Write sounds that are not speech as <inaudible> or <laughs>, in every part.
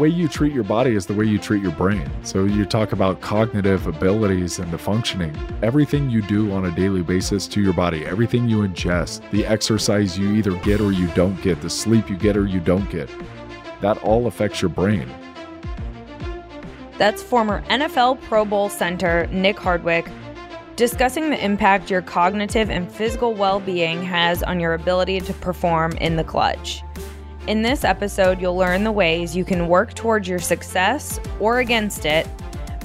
way you treat your body is the way you treat your brain. So you talk about cognitive abilities and the functioning. Everything you do on a daily basis to your body, everything you ingest, the exercise you either get or you don't get, the sleep you get or you don't get, that all affects your brain. That's former NFL Pro Bowl center Nick Hardwick discussing the impact your cognitive and physical well being has on your ability to perform in the clutch. In this episode, you'll learn the ways you can work towards your success or against it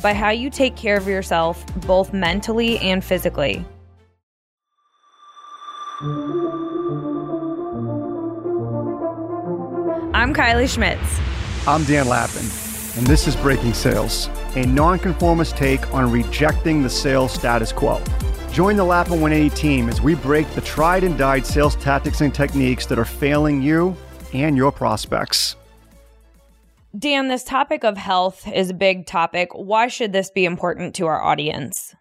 by how you take care of yourself both mentally and physically. I'm Kylie Schmitz. I'm Dan Lappin and this is Breaking Sales, a nonconformist take on rejecting the sales status quo. Join the Lappin 180 team as we break the tried and died sales tactics and techniques that are failing you and your prospects. Dan, this topic of health is a big topic. Why should this be important to our audience?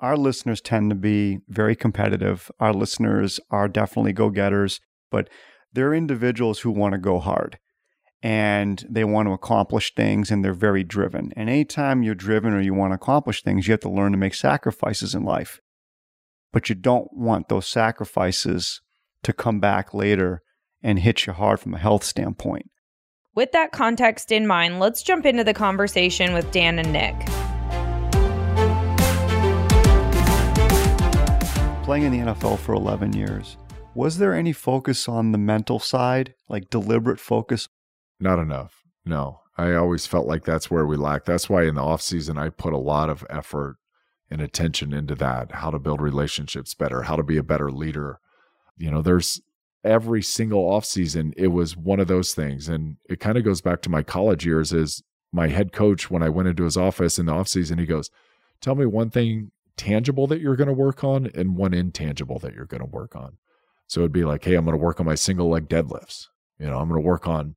Our listeners tend to be very competitive. Our listeners are definitely go getters, but they're individuals who want to go hard and they want to accomplish things and they're very driven. And anytime you're driven or you want to accomplish things, you have to learn to make sacrifices in life. But you don't want those sacrifices to come back later and hit you hard from a health standpoint. With that context in mind, let's jump into the conversation with Dan and Nick. Playing in the NFL for 11 years, was there any focus on the mental side, like deliberate focus not enough. No, I always felt like that's where we lack. That's why in the off season I put a lot of effort and attention into that, how to build relationships better, how to be a better leader. You know, there's every single off season it was one of those things and it kind of goes back to my college years is my head coach when I went into his office in the off season he goes, "Tell me one thing tangible that you're going to work on and one intangible that you're going to work on." So it'd be like, "Hey, I'm going to work on my single leg deadlifts. You know, I'm going to work on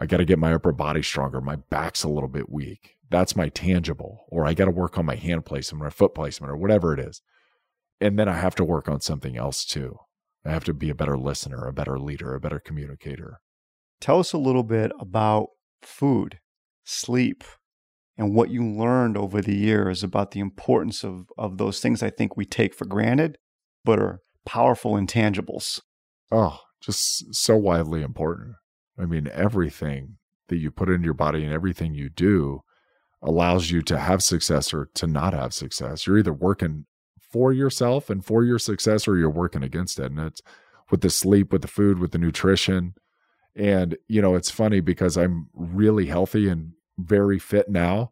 I got to get my upper body stronger. My back's a little bit weak. That's my tangible. Or I got to work on my hand placement or foot placement or whatever it is. And then I have to work on something else too. I have to be a better listener, a better leader, a better communicator. Tell us a little bit about food, sleep, and what you learned over the years about the importance of, of those things I think we take for granted, but are powerful intangibles. Oh, just so wildly important. I mean, everything that you put into your body and everything you do allows you to have success or to not have success. You're either working for yourself and for your success or you're working against it. And it's with the sleep, with the food, with the nutrition. And, you know, it's funny because I'm really healthy and very fit now.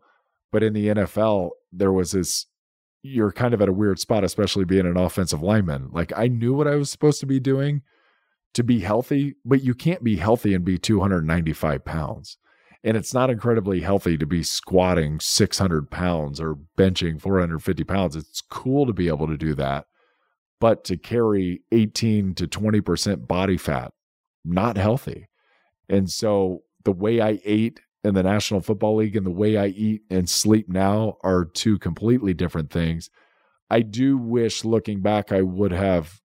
But in the NFL, there was this, you're kind of at a weird spot, especially being an offensive lineman. Like I knew what I was supposed to be doing to be healthy, but you can't be healthy and be 295 pounds. And it's not incredibly healthy to be squatting 600 pounds or benching 450 pounds. It's cool to be able to do that. But to carry 18 to 20% body fat, not healthy. And so the way I ate in the National Football League and the way I eat and sleep now are two completely different things. I do wish looking back, I would have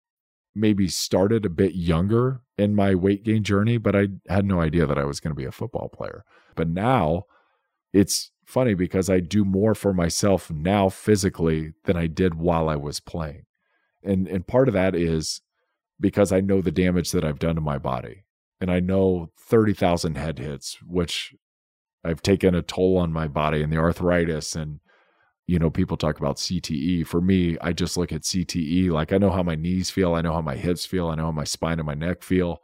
maybe started a bit younger in my weight gain journey, but I had no idea that I was going to be a football player. But now it's funny because I do more for myself now physically than I did while I was playing. And and part of that is because I know the damage that I've done to my body. And I know 30,000 head hits, which I've taken a toll on my body and the arthritis and you know, people talk about CTE. For me, I just look at CTE. Like I know how my knees feel, I know how my hips feel, I know how my spine and my neck feel.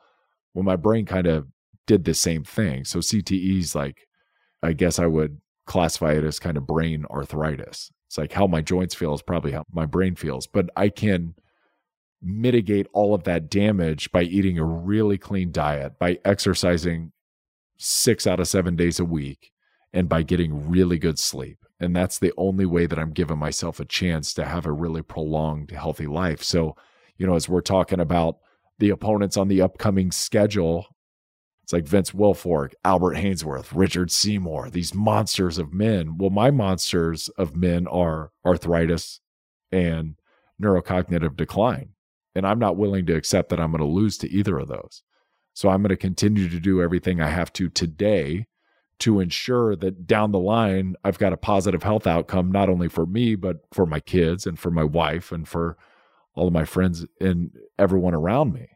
Well, my brain kind of did the same thing. So CTE is like, I guess I would classify it as kind of brain arthritis. It's like how my joints feel is probably how my brain feels, but I can mitigate all of that damage by eating a really clean diet, by exercising six out of seven days a week, and by getting really good sleep. And that's the only way that I'm giving myself a chance to have a really prolonged, healthy life. So, you know, as we're talking about the opponents on the upcoming schedule, it's like Vince Wilfork, Albert Haynesworth, Richard Seymour, these monsters of men. Well, my monsters of men are arthritis and neurocognitive decline. And I'm not willing to accept that I'm going to lose to either of those. So I'm going to continue to do everything I have to today to ensure that down the line I've got a positive health outcome not only for me but for my kids and for my wife and for all of my friends and everyone around me.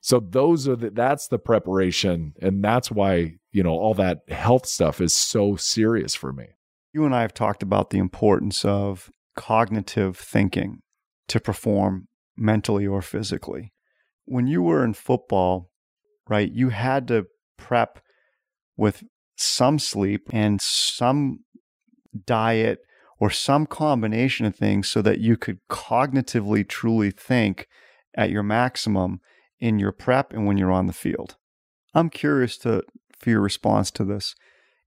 So those are the that's the preparation and that's why, you know, all that health stuff is so serious for me. You and I have talked about the importance of cognitive thinking to perform mentally or physically. When you were in football, right, you had to prep with some sleep and some diet or some combination of things so that you could cognitively truly think at your maximum in your prep and when you're on the field. I'm curious to for your response to this.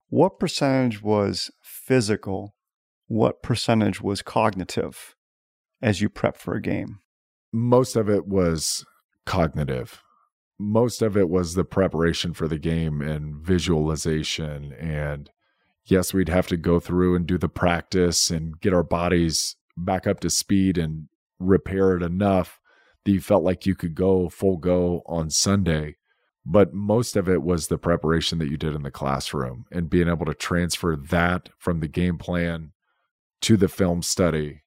What percentage was physical? What percentage was cognitive as you prep for a game? Most of it was cognitive most of it was the preparation for the game and visualization. And yes we'd have to go through and do the practice and get our bodies back up to speed and repair it enough that you felt like you could go full go on Sunday. But most of it was the preparation that you did in the classroom and being able to transfer that from the game plan to the film study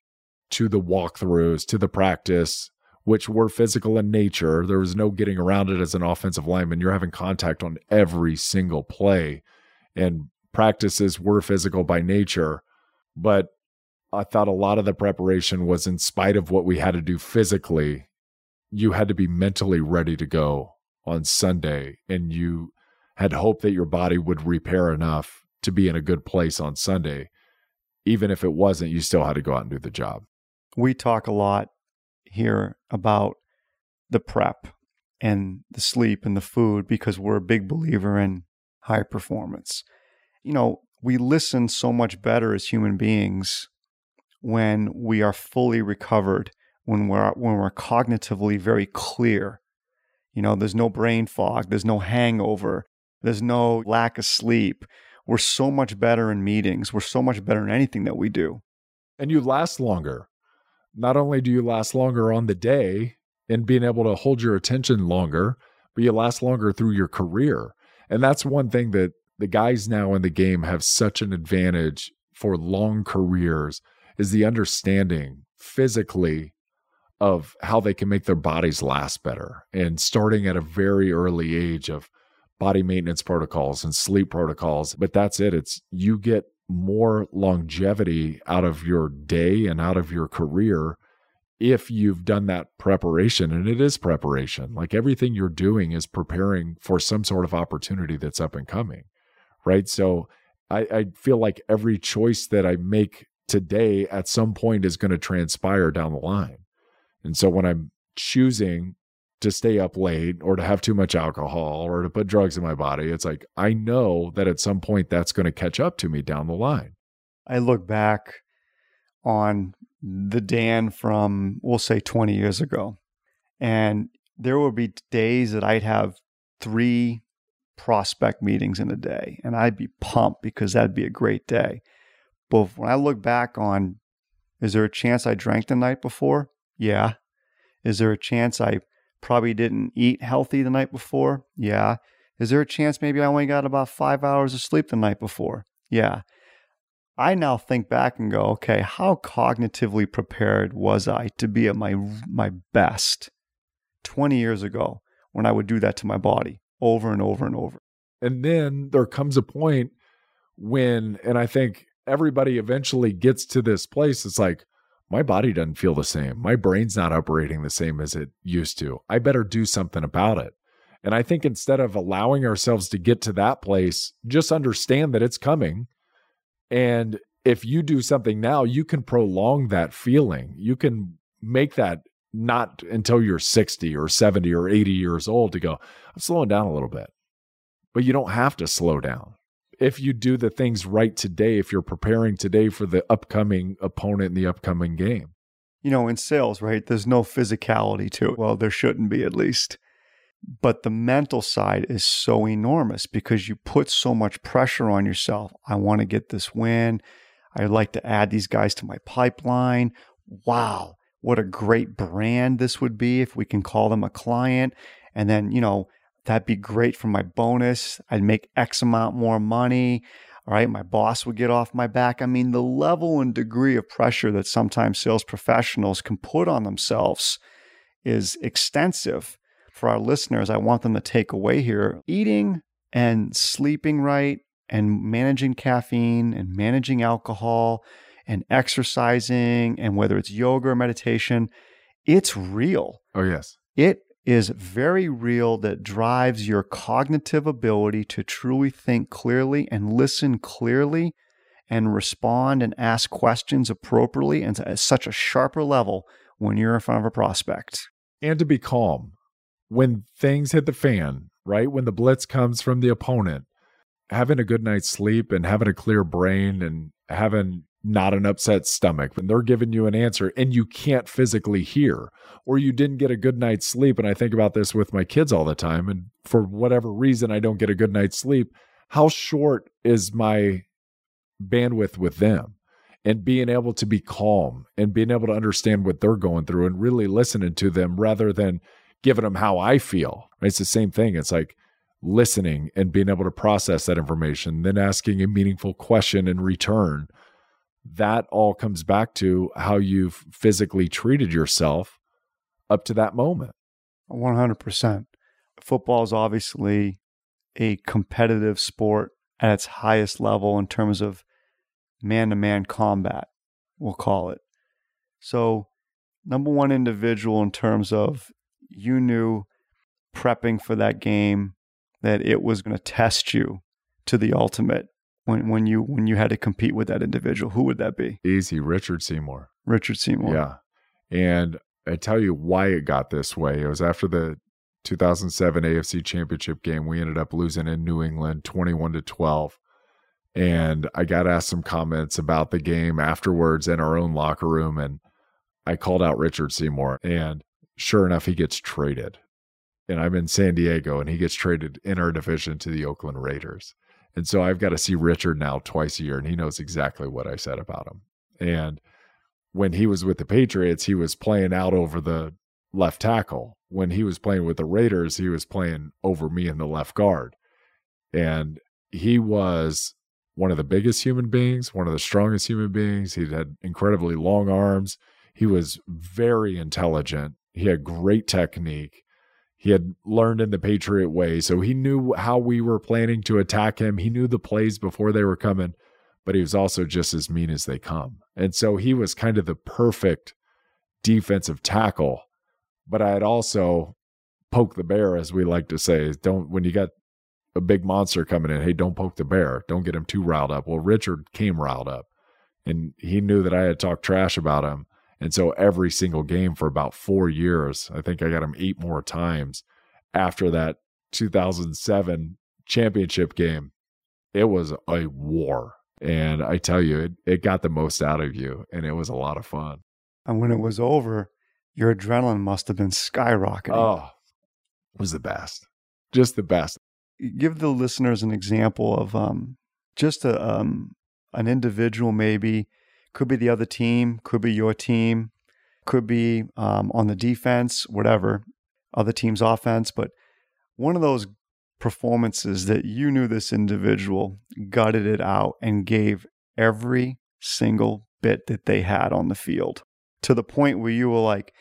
to the walkthroughs to the practice which were physical in nature. There was no getting around it as an offensive lineman. You're having contact on every single play, and practices were physical by nature. But I thought a lot of the preparation was in spite of what we had to do physically, you had to be mentally ready to go on Sunday, and you had hope that your body would repair enough to be in a good place on Sunday. Even if it wasn't, you still had to go out and do the job. We talk a lot here about the prep and the sleep and the food because we're a big believer in high performance. You know, we listen so much better as human beings when we are fully recovered, when we're when we're cognitively very clear. You know, there's no brain fog, there's no hangover, there's no lack of sleep. We're so much better in meetings. We're so much better in anything that we do. And you last longer not only do you last longer on the day and being able to hold your attention longer, but you last longer through your career. And that's one thing that the guys now in the game have such an advantage for long careers is the understanding physically of how they can make their bodies last better and starting at a very early age of body maintenance protocols and sleep protocols but that's it it's you get more longevity out of your day and out of your career if you've done that preparation and it is preparation. Like everything you're doing is preparing for some sort of opportunity that's up and coming right? So i, I feel like every choice that i make today at some point is going to transpire down the line. And so when i'm choosing to stay up late or to have too much alcohol or to put drugs in my body. It's like I know that at some point that's going to catch up to me down the line. I look back on the Dan from, we'll say 20 years ago, and there would be days that I'd have three prospect meetings in a day, and I'd be pumped because that'd be a great day. But when I look back on, is there a chance I drank the night before? Yeah. Is there a chance I Probably didn't eat healthy the night before. Yeah. Is there a chance maybe I only got about five hours of sleep the night before? Yeah. I now think back and go, okay, how cognitively prepared was I to be at my my best 20 years ago when I would do that to my body over and over and over. And then there comes a point when and I think everybody eventually gets to this place it's like my body doesn't feel the same. My brain's not operating the same as it used to. I better do something about it. And I think instead of allowing ourselves to get to that place, just understand that it's coming. And if you do something now, you can prolong that feeling. You can make that not until you're 60 or 70 or 80 years old to go, I'm slowing down a little bit. But you don't have to slow down if you do the things right today, if you're preparing today for the upcoming opponent in the upcoming game. You know, in sales, right, there's no physicality to it. Well, there shouldn't be at least. But the mental side is so enormous because you put so much pressure on yourself. I want to get this win. I'd like to add these guys to my pipeline. Wow, what a great brand this would be if we can call them a client. And then, you know, That'd be great for my bonus. I'd make X amount more money. All right, my boss would get off my back. I mean, the level and degree of pressure that sometimes sales professionals can put on themselves is extensive. For our listeners, I want them to take away here eating and sleeping right and managing caffeine and managing alcohol and exercising and whether it's yoga or meditation, it's real. Oh, yes. It is very real that drives your cognitive ability to truly think clearly and listen clearly and respond and ask questions appropriately and at such a sharper level when you're in front of a prospect. And to be calm when things hit the fan, right? When the blitz comes from the opponent, having a good night's sleep and having a clear brain and having not an upset stomach and they're giving you an answer and you can't physically hear or you didn't get a good night's sleep and i think about this with my kids all the time and for whatever reason i don't get a good night's sleep how short is my bandwidth with them? And being able to be calm and being able to understand what they're going through and really listening to them rather than giving them how i feel. It's the same thing it's like listening and being able to process that information then asking a meaningful question in return that all comes back to how you've physically treated yourself up to that moment. 100%. Football is obviously a competitive sport at its highest level in terms of man to man combat, we'll call it. So, number one individual in terms of you knew prepping for that game that it was going to test you to the ultimate when when you when you had to compete with that individual? Who would that be? Easy, Richard Seymour. Richard Seymour. Yeah, and I tell you why it got this way. It was after the 2007 AFC Championship game. We ended up losing in New England, 21 to 12. And I got asked some comments about the game afterwards in our own locker room, and I called out Richard Seymour, and sure enough, he gets traded. And I'm in San Diego, and he gets traded in our division to the Oakland Raiders. And so I've got to see Richard now twice a year, and he knows exactly what I said about him. And when he was with the Patriots, he was playing out over the left tackle. When he was playing with the Raiders, he was playing over me in the left guard. And he was one of the biggest human beings, one of the strongest human beings. He had incredibly long arms. He was very intelligent. He had great technique. He had learned in the Patriot way, so he knew how we were planning to attack him. He knew the plays before they were coming, but he was also just as mean as they come. And so he was kind of the perfect defensive tackle. But I had also poked the bear, as we like to say. Don't when you got a big monster coming in, hey, don't poke the bear. Don't get him too riled up. Well, Richard came riled up, and he knew that I had talked trash about him and so every single game for about four years, I think I got him eight more times after that 2007 championship game. It was a war. And I tell you, it, it got the most out of you, and it was a lot of fun. And when it was over, your adrenaline must have been skyrocketing. Oh, it was the best. Just the best. Give the listeners an example of um, just a, um, an individual, maybe could be the other team, could be your team, could be um, on the defense, whatever, other team's offense. But one of those performances that you knew this individual gutted it out and gave every single bit that they had on the field to the point where you were like,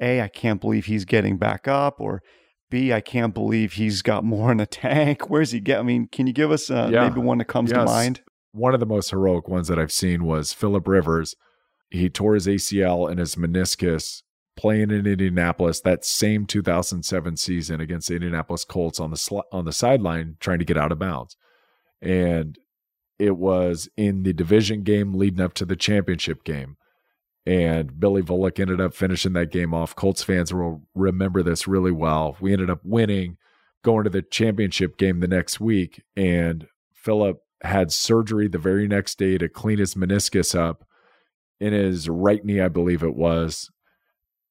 A, I can't believe he's getting back up, or B, I can't believe he's got more in the <laughs> tank. Where's he get? I mean, can you give us uh, yeah. maybe one that comes yes. to mind? One of the most heroic ones that I've seen was Philip Rivers. He tore his ACL and his meniscus playing in Indianapolis that same 2007 season against the Indianapolis Colts on the sl- on the sideline trying to get out of bounds. And it was in the division game leading up to the championship game. And Billy Volek ended up finishing that game off. Colts fans will remember this really well. We ended up winning, going to the championship game the next week, and Philip had surgery the very next day to clean his meniscus up in his right knee, I believe it was.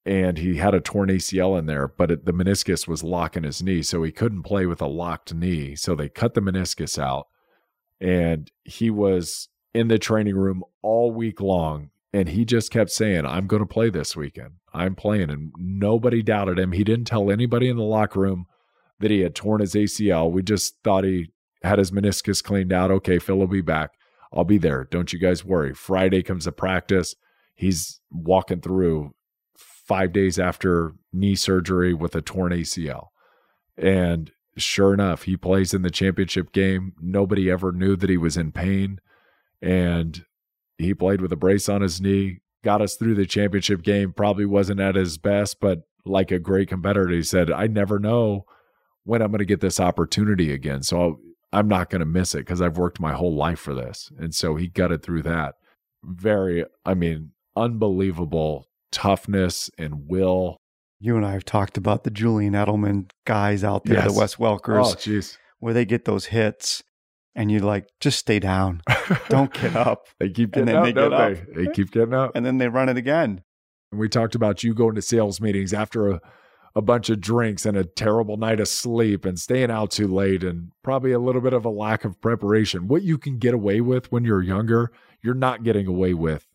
And he had a torn ACL in there, but it, the meniscus was locking his knee. So he couldn't play with a locked knee. So they cut the meniscus out. And he was in the training room all week long. And he just kept saying, I'm going to play this weekend. I'm playing. And nobody doubted him. He didn't tell anybody in the locker room that he had torn his ACL. We just thought he had his meniscus cleaned out. Okay, Phil will be back. I'll be there. Don't you guys worry. Friday comes to practice. He's walking through five days after knee surgery with a torn ACL. And sure enough, he plays in the championship game. Nobody ever knew that he was in pain. And he played with a brace on his knee, got us through the championship game. Probably wasn't at his best, but like a great competitor, he said, I never know when I'm going to get this opportunity again. So I'm not going to miss it because I've worked my whole life for this. And so he gutted through that. Very, I mean, unbelievable toughness and will. You and I have talked about the Julian Edelman guys out there, yes. the Wes Welkers, oh, jeez. where they get those hits and you're like, just stay down. <laughs> Don't get up. they keep getting up, they don't they? Up. They keep getting up. And then they run it again. And we talked about you going to sales meetings after a a bunch of drinks and a terrible night of sleep and staying out too late and probably a little bit of a lack of preparation. What you can get away with when you're younger, you're not getting away with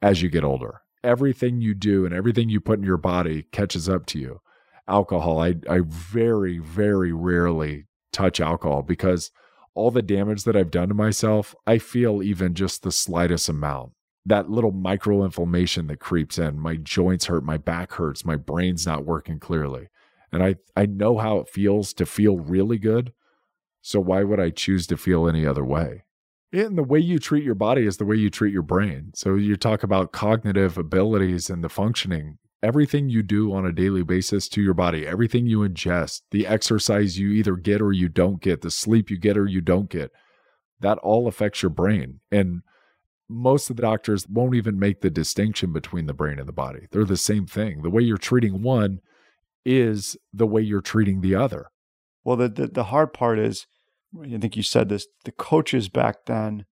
as you get older. Everything you do and everything you put in your body catches up to you. Alcohol, I, I very, very rarely touch alcohol because all the damage that I've done to myself, I feel even just the slightest amount that little micro inflammation that creeps in. My joints hurt, my back hurts, my brain's not working clearly. And I, I know how it feels to feel really good. So why would I choose to feel any other way? And the way you treat your body is the way you treat your brain. So you talk about cognitive abilities and the functioning. Everything you do on a daily basis to your body, everything you ingest, the exercise you either get or you don't get, the sleep you get or you don't get, that all affects your brain. And most of the doctors won't even make the distinction between the brain and the body. They're the same thing. The way you're treating one is the way you're treating the other. Well, the, the, the hard part is, I think you said this, the coaches back then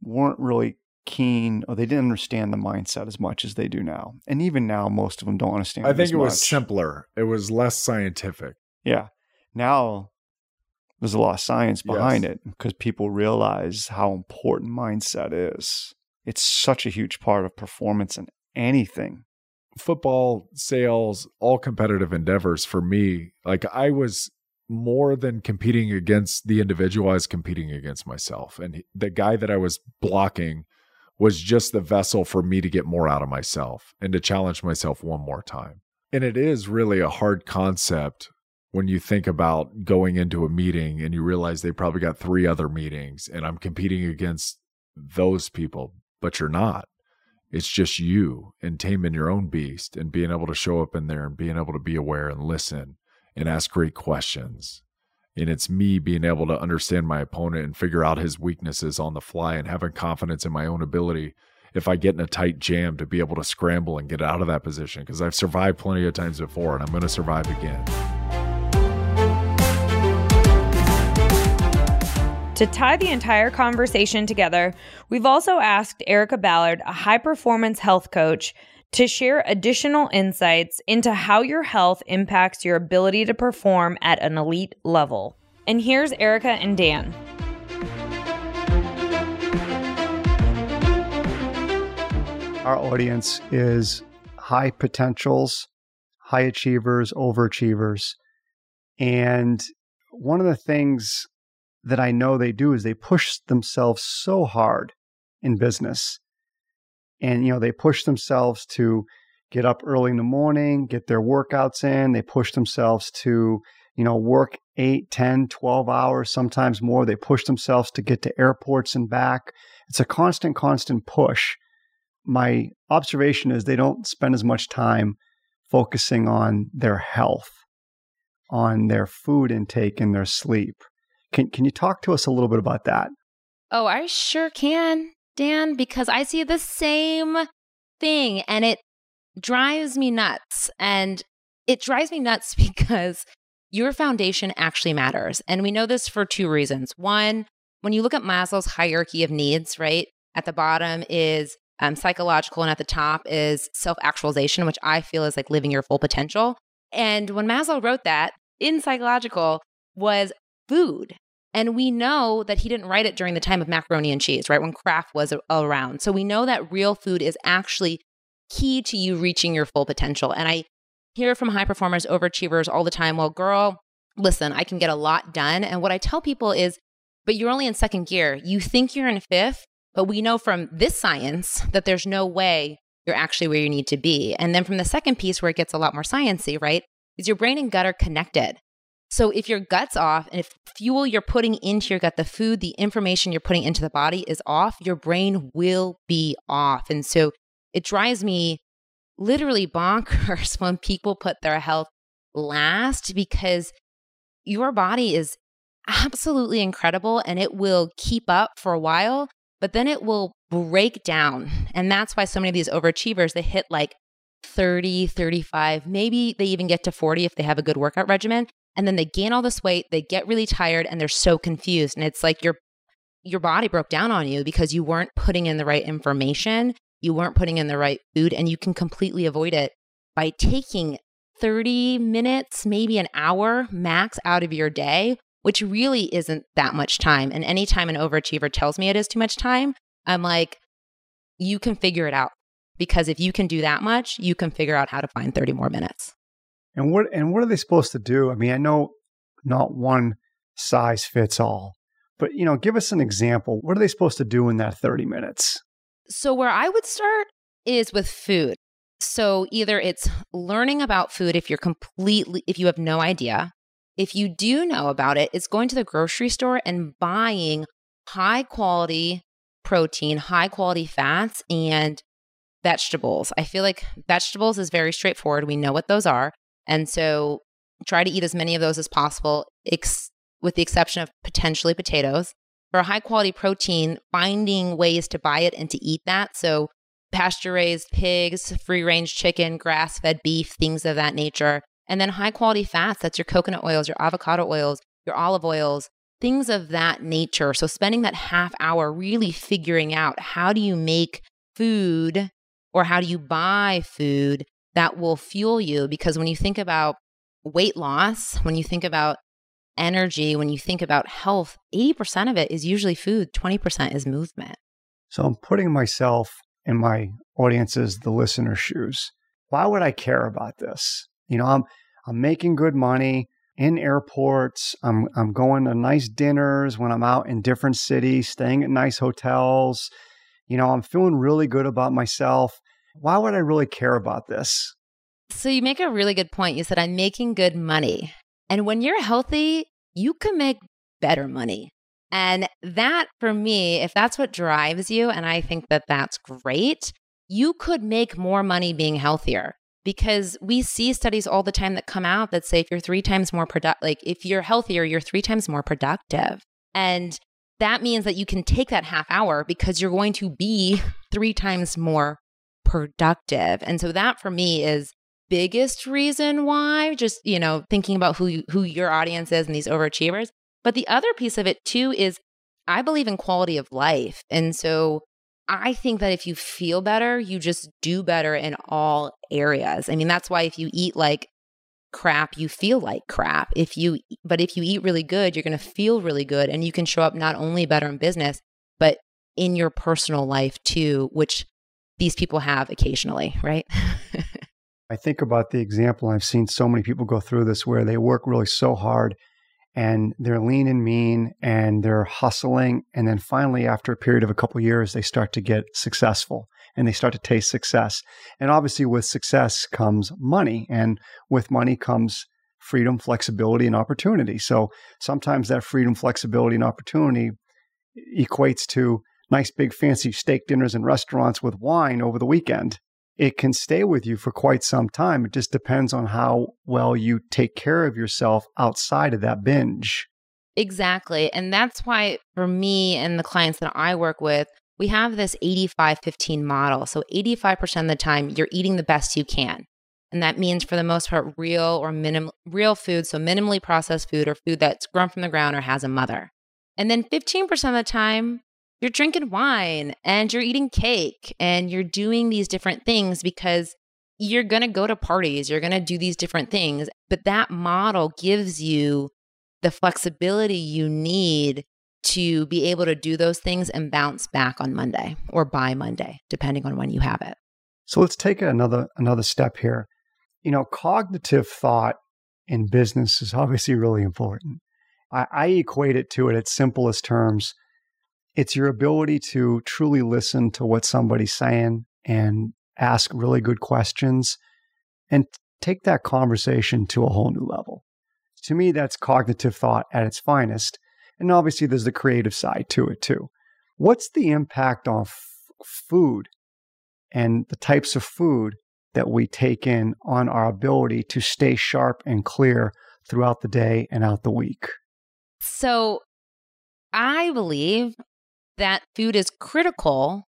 weren't really keen or they didn't understand the mindset as much as they do now. And even now, most of them don't understand. I think it much. was simpler. It was less scientific. Yeah. Now there's a lot of science behind yes. it because people realize how important mindset is. It's such a huge part of performance in anything. Football, sales, all competitive endeavors for me, like I was more than competing against the individual, I was competing against myself. And the guy that I was blocking was just the vessel for me to get more out of myself and to challenge myself one more time. And it is really a hard concept when you think about going into a meeting and you realize they probably got three other meetings and I'm competing against those people, but you're not. It's just you and taming your own beast and being able to show up in there and being able to be aware and listen and ask great questions. And it's me being able to understand my opponent and figure out his weaknesses on the fly and having confidence in my own ability if I get in a tight jam to be able to scramble and get out of that position because I've survived plenty of times before and I'm going to survive again. To tie the entire conversation together, we've also asked Erica Ballard, a high performance health coach, to share additional insights into how your health impacts your ability to perform at an elite level. And here's Erica and Dan. Our audience is high potentials, high achievers, overachievers. And one of the things that I know they do is they push themselves so hard in business. And, you know, they push themselves to get up early in the morning, get their workouts in. They push themselves to, you know, work 8, 10, 12 hours, sometimes more. They push themselves to get to airports and back. It's a constant, constant push. My observation is they don't spend as much time focusing on their health, on their food intake and their sleep. Can can you talk to us a little bit about that? Oh, I sure can, Dan, because I see the same thing and it drives me nuts. And it drives me nuts <laughs> because your foundation actually matters. And we know this for two reasons. One, when you look at Maslow's hierarchy of needs, right? At the bottom is um, psychological, and at the top is self actualization, which I feel is like living your full potential. And when Maslow wrote that in psychological was food. And we know that he didn't write it during the time of macaroni and cheese, right? When Kraft was around. So we know that real food is actually key to you reaching your full potential. And I hear from high performers, overachievers all the time, well, girl, listen, I can get a lot done. And what I tell people is, but you're only in second gear. You think you're in fifth, but we know from this science that there's no way you're actually where you need to be. And then from the second piece where it gets a lot more sciency, right? Is your brain and gut are connected. So if your gut's off and if fuel you're putting into your gut, the food, the information you're putting into the body is off, your brain will be off. And so it drives me literally bonkers <laughs> when people put their health last because your body is absolutely incredible and it will keep up for a while, but then it will break down. And that's why so many of these overachievers, they hit like 30, 35, maybe they even get to 40 if they have a good workout regimen. And then they gain all this weight, they get really tired and they're so confused. And it's like your your body broke down on you because you weren't putting in the right information, you weren't putting in the right food, and you can completely avoid it by taking 30 minutes, maybe an hour max out of your day, which really isn't that much time. And anytime an overachiever tells me it is too much time, I'm like, you can figure it out. Because if you can do that much, you can figure out how to find 30 more minutes. And what and what are they supposed to do? I mean, I know not one size fits all, but you know, give us an example. What are they supposed to do in that 30 minutes? So where I would start is with food. So either it's learning about food if you're completely, if you have no idea. If you do know about it, it's going to the grocery store and buying high quality protein, high quality fats, and vegetables. I feel like vegetables is very straightforward. We know what those are. And so try to eat as many of those as possible, ex- with the exception of potentially potatoes. For a high quality protein, finding ways to buy it and to eat that. So pasture raised pigs, free range chicken, grass fed beef, things of that nature. And then high quality fats that's your coconut oils, your avocado oils, your olive oils, things of that nature. So spending that half hour really figuring out how do you make food or how do you buy food that will fuel you? Because when you think about weight loss, when you think about energy, when you think about health, 80% of it is usually food, 20% is movement. So I'm putting myself in my audience's, the listener's shoes. Why would I care about this? You know, I'm I'm making good money in airports. I'm I'm going to nice dinners when I'm out in different cities, staying at nice hotels. You know, I'm feeling really good about myself. Why would I really care about this? So you make a really good point. You said I'm making good money. And when you're healthy, you can make better money. And that for me, if that's what drives you, and I think that that's great, you could make more money being healthier because we see studies all the time that come out that say if you're three times more productive, like if you're healthier, you're three times more productive. And that means that you can take that half hour because you're going to be <laughs> three times more productive. And so that for me is biggest reason why just, you know, thinking about who you, who your audience is and these overachievers but the other piece of it too is I believe in quality of life. And so I think that if you feel better, you just do better in all areas. I mean, that's why if you eat like crap, you feel like crap. If you but if you eat really good, you're going to feel really good and you can show up not only better in business, but in your personal life too, which these people have occasionally, right? <laughs> I think about the example I've seen so many people go through this where they work really so hard and they're lean and mean and they're hustling and then finally after a period of a couple of years they start to get successful and they start to taste success and obviously with success comes money and with money comes freedom flexibility and opportunity so sometimes that freedom flexibility and opportunity equates to nice big fancy steak dinners and restaurants with wine over the weekend it can stay with you for quite some time. It just depends on how well you take care of yourself outside of that binge. Exactly. And that's why, for me and the clients that I work with, we have this 85 15 model. So, 85% of the time, you're eating the best you can. And that means, for the most part, real or minimal, real food. So, minimally processed food or food that's grown from the ground or has a mother. And then 15% of the time, you're drinking wine and you're eating cake and you're doing these different things because you're going to go to parties, you're going to do these different things. But that model gives you the flexibility you need to be able to do those things and bounce back on Monday or by Monday, depending on when you have it. So let's take another another step here. You know, cognitive thought in business is obviously really important. I, I equate it to, it at simplest terms, it's your ability to truly listen to what somebody's saying and ask really good questions and take that conversation to a whole new level. To me, that's cognitive thought at its finest. And obviously, there's the creative side to it too. What's the impact on f- food and the types of food that we take in on our ability to stay sharp and clear throughout the day and out the week? So, I believe that food is critical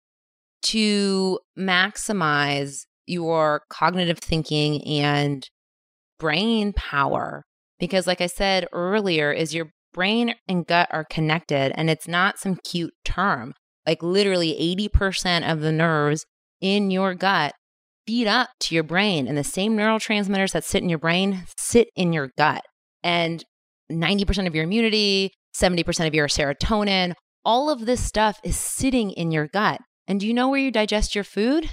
to maximize your cognitive thinking and brain power. Because like i said earlier is your brain and gut are connected and it's not some cute term. Like literally 80% of the nerves in your gut feed up to your brain and the same neurotransmitters that sit in your brain sit in your gut. And 90% of your immunity 70% of your serotonin all of this stuff is sitting in your gut and do you know where you digest your food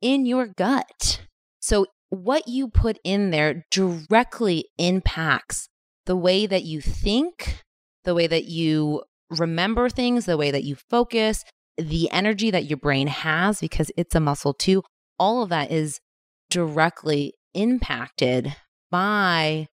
in your gut. So, what you put in there directly impacts the way that you think, the way that you remember things, the way that you focus, the energy that your brain has, because it's a muscle too. All of that is directly impacted by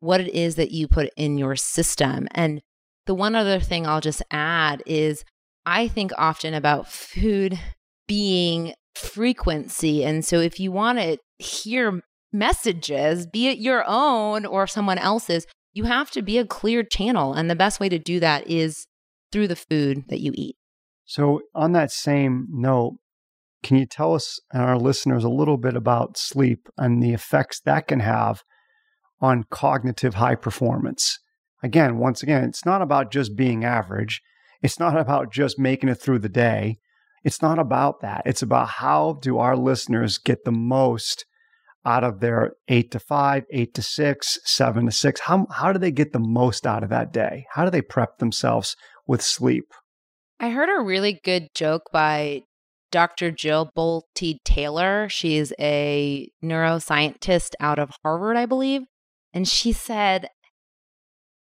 what it is that you put in your system. And the one other thing I'll just add is I think often about food being frequency. And so if you want to hear messages, be it your own or someone else's, you have to be a clear channel. And the best way to do that is through the food that you eat. So, on that same note, can you tell us and our listeners a little bit about sleep and the effects that can have on cognitive high performance? Again, once again, it's not about just being average. It's not about just making it through the day. It's not about that. It's about how do our listeners get the most out of their eight to five, eight to six, seven to six? How, how do they get the most out of that day? How do they prep themselves with sleep? I heard a really good joke by Dr. Jill Bolte Taylor. She's a neuroscientist out of Harvard, I believe. And she said,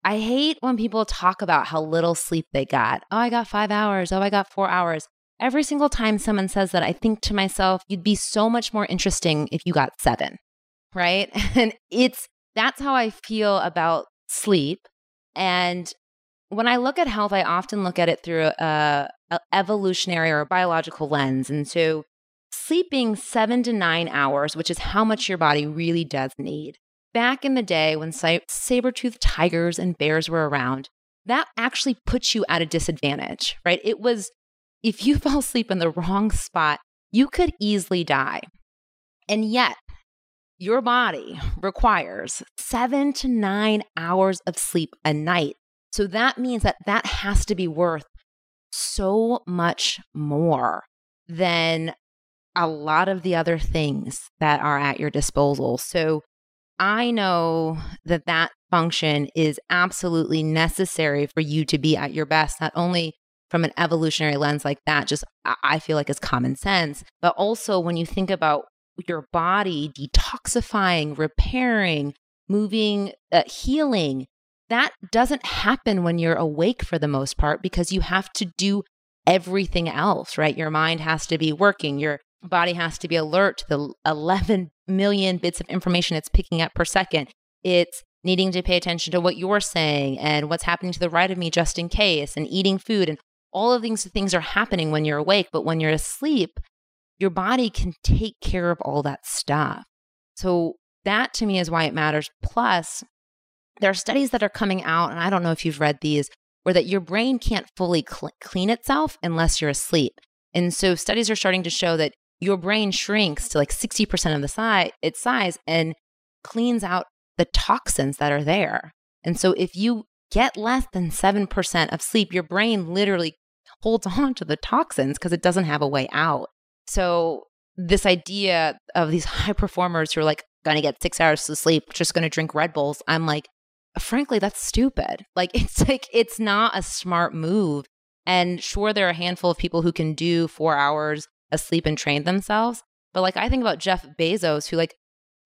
I hate when people talk about how little sleep they got. Oh, I got five hours. Oh, I got four hours. Every single time someone says that, I think to myself, you'd be so much more interesting if you got seven, right? <laughs> And it's that's how I feel about sleep. And when I look at health, I often look at it through a, a evolutionary or a biological lens. And so, sleeping seven to nine hours, which is how much your body really does need. Back in the day when saber toothed tigers and bears were around, that actually puts you at a disadvantage, right? It was if you <laughs> fall asleep in the wrong spot, you could easily die. And yet, your body requires seven to nine hours of sleep a night. So that means that that has to be worth so much more than a lot of the other things that are at your disposal. So I know that that function is absolutely necessary for you to be at your best, not only from an evolutionary lens like that, just I feel like is common sense. But also when you think about your body detoxifying, repairing, moving, uh, healing, that doesn't happen when you're awake for the most part because you have to do everything else, right? Your mind has to be working, your body has to be alert to the 11 million bits of information it's picking up per second. It's needing to pay attention to what you're saying and what's happening to the right of me just in case and eating food and all of these things are happening when you're awake, but when you're asleep, your body can take care of all that stuff. So, that to me is why it matters. Plus, there are studies that are coming out, and I don't know if you've read these, where that your brain can't fully cl- clean itself unless you're asleep. And so, studies are starting to show that your brain shrinks to like 60% of the size, its size and cleans out the toxins that are there. And so, if you get less than 7% of sleep, your brain literally holds <laughs> on to the toxins because it doesn't have a way out. So, this idea of these <laughs> high performers who are like, gonna get six hours of sleep, just gonna drink Red Bulls, I'm like, frankly, that's stupid. <laughs> Like, it's like, it's not a smart move. And sure, there are a handful of people who can do four hours of sleep and train themselves. But like, I think about Jeff Bezos, who like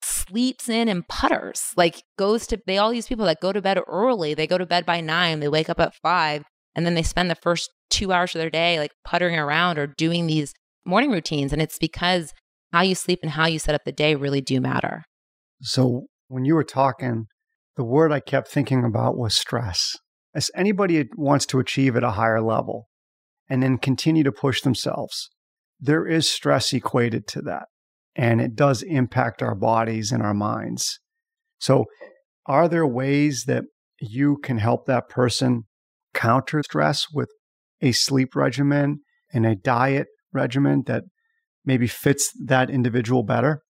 sleeps in and putters, like goes to, they all these people that go to bed early, they go to bed by nine, they wake up at five, and then they spend the first two hours of their day like puttering around or doing these morning routines. And it's because how you sleep and how you set up the day really do matter. So when you were talking, the word I kept thinking about was stress. As anybody wants to achieve at a higher level and then continue to push themselves, there is stress equated to that. And it does impact our bodies and our minds. So, are there ways that you can help that person counter stress with a sleep regimen and a diet regimen that maybe fits that individual better?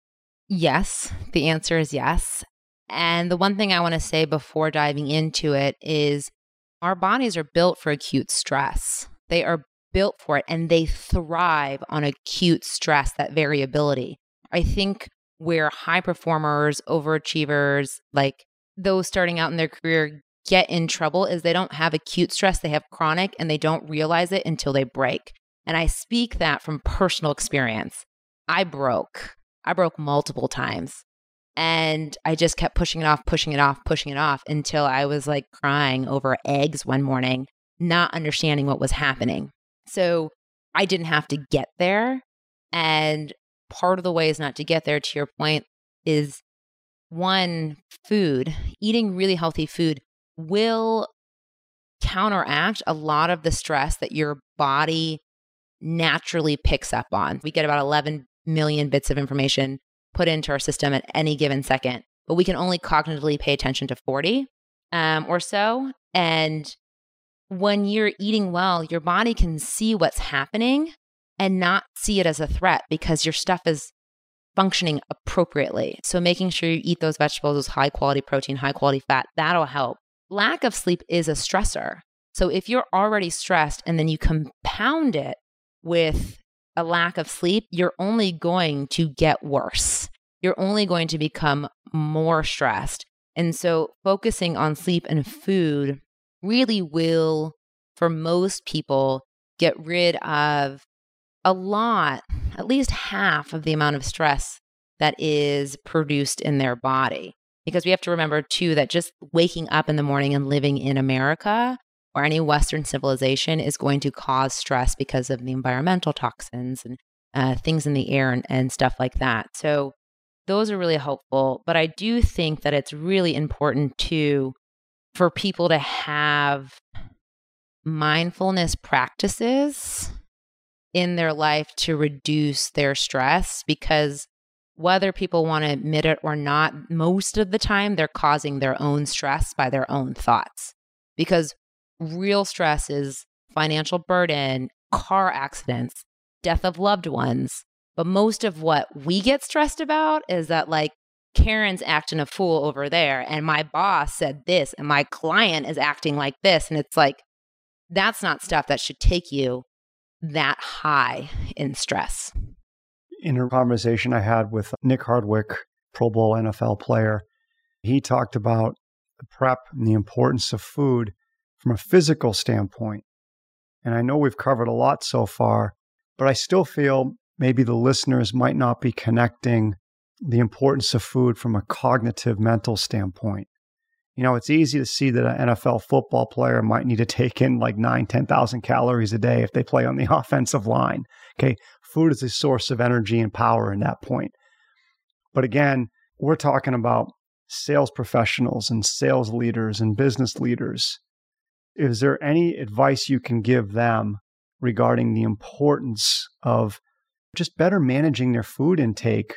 Yes, the answer is yes. And the one thing I want to say before diving into it is our bodies are built for acute stress. They are built for it and they thrive on acute stress, that variability. I think where high performers, overachievers, like those starting out in their career get in trouble is they don't have acute stress, they have chronic and they don't realize it until they break. And I speak that from personal experience. I broke. I broke multiple times. And I just kept pushing it off, pushing it off, pushing it off until I was like crying over eggs one morning, not understanding what was happening. So I didn't have to get there. And part of the way is not to get there, to your point, is one, food, eating really healthy food will counteract a lot of the stress that your body naturally picks up on. We get about 11 million bits of information put into our system at any given second, but we can only cognitively pay attention to 40 um, or so. And when you're eating well, your body can see what's happening and not see it as a threat because your stuff is functioning appropriately. So making sure you eat those vegetables, those high quality protein, high quality fat, that'll help. Lack of sleep is a stressor. So if you're already stressed and then you compound it with a lack of sleep, you're only going to get worse. You're only going to become more stressed. And so, focusing on sleep and food really will, for most people, get rid of a lot, at least half of the amount of stress that is produced in their body. Because we have to remember, too, that just waking up in the morning and living in America or any Western civilization is going to cause stress because of the environmental toxins and uh, things in the air and, and stuff like that. So those are really helpful. But I do think that it's really important to for people to have mindfulness practices in their life to reduce their stress because whether people want to admit it or not, most of the time they're causing their own stress by their own thoughts. Because real stress is financial burden, car accidents, death of loved ones. But most of what we get stressed about is that, like, Karen's acting a fool over there, and my boss said this, and my client is acting like this. And it's like, that's not stuff that should take you that high in stress. In a conversation I had with Nick Hardwick, Pro Bowl NFL player, he talked about the prep and the importance of food from a physical standpoint. And I know we've covered a lot so far, but I still feel maybe the listeners might not be connecting the importance of food from a cognitive mental standpoint. You know, it's easy to see that an NFL football player might need to take in like nine, 10,000 calories a day if they play on the <laughs> offensive line. Okay. Food is a source of energy and power in that point. But again, we're talking about sales professionals and sales leaders and business leaders is there any advice you can give them regarding the importance of just better managing their food intake?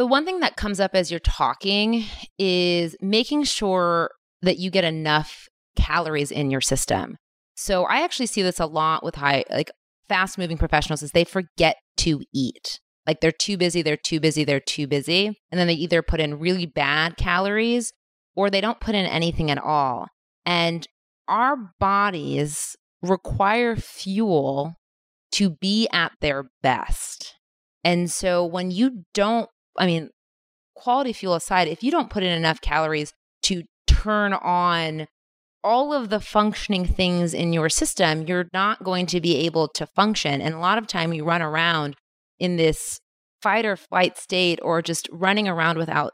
The one thing that comes up as you're talking is making sure that you get enough calories in your system. So I actually see this a lot with high like fast moving professionals is they forget to eat. Like they're too busy, they're too busy, they're too busy. And then they either put in really bad calories or they don't put in anything at all. And our bodies require fuel to be at their best. And so when you don't, I mean, quality fuel aside, if you don't put in enough calories to turn on all of the functioning things in your system, you're not going to be able to function. And a lot of time you run around in this fight or flight state or just running around without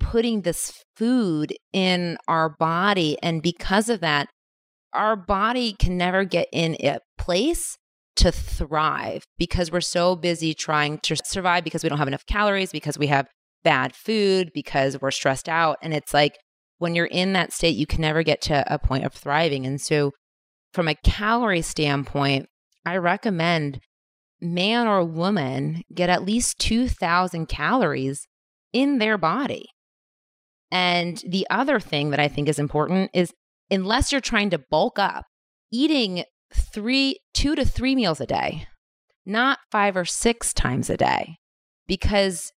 putting this food in our body. And because of that, our body can never get in a place to thrive because we're so busy trying to survive because we don't have enough calories, because we have bad food, because we're stressed out. And it's like when you're in that state, you can never get to a point of thriving. And so, from a calorie standpoint, I recommend man or woman get at least 2,000 calories in their body. And the other thing that I think is important is unless you're trying to bulk up, eating three, two to three meals a day, not five or six times a day. Because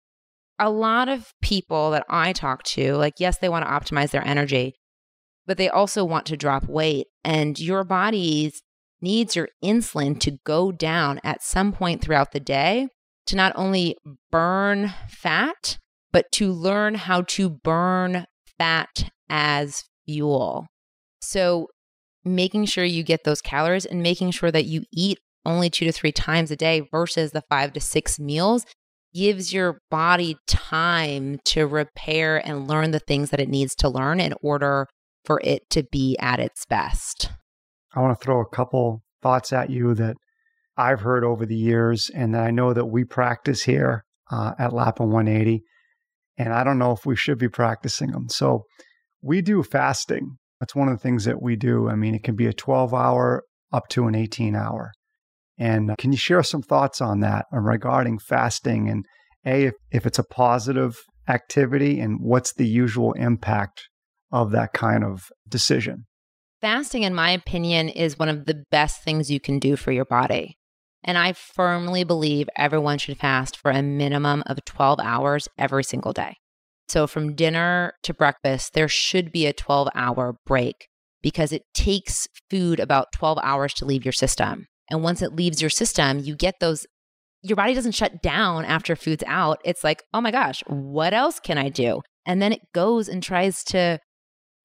a lot of people that I talk to, like, yes, they want to optimize their energy, but they also want to drop weight. And your body needs your insulin to go down at some point throughout the day to not only burn fat, but to learn how to burn fat as fuel. So, making sure you get those calories and making sure that you eat only two to three times a day versus the five to six meals gives your body time to repair and learn the things that it needs to learn in order for it to be at its best. I want to throw a couple thoughts at you that I've heard over the years and that I know that we practice here uh, at Lappin 180. And I don't know if we should be practicing them. So we do fasting. That's one of the things that we do. I mean, it can be a 12 hour up to an 18 hour. And uh, can you share some thoughts on that uh, regarding fasting and A, if, if it's a positive activity and what's the usual impact of that kind of decision? Fasting, in my opinion, is one of the best things you can do for your body. And I firmly believe everyone should fast for a minimum of 12 hours every single day. So, from dinner to breakfast, there should be a 12 hour break because it takes food about 12 hours to leave your system. And once it leaves your system, you get those, your body doesn't shut down after food's out. It's like, oh my gosh, what else can I do? And then it goes and tries to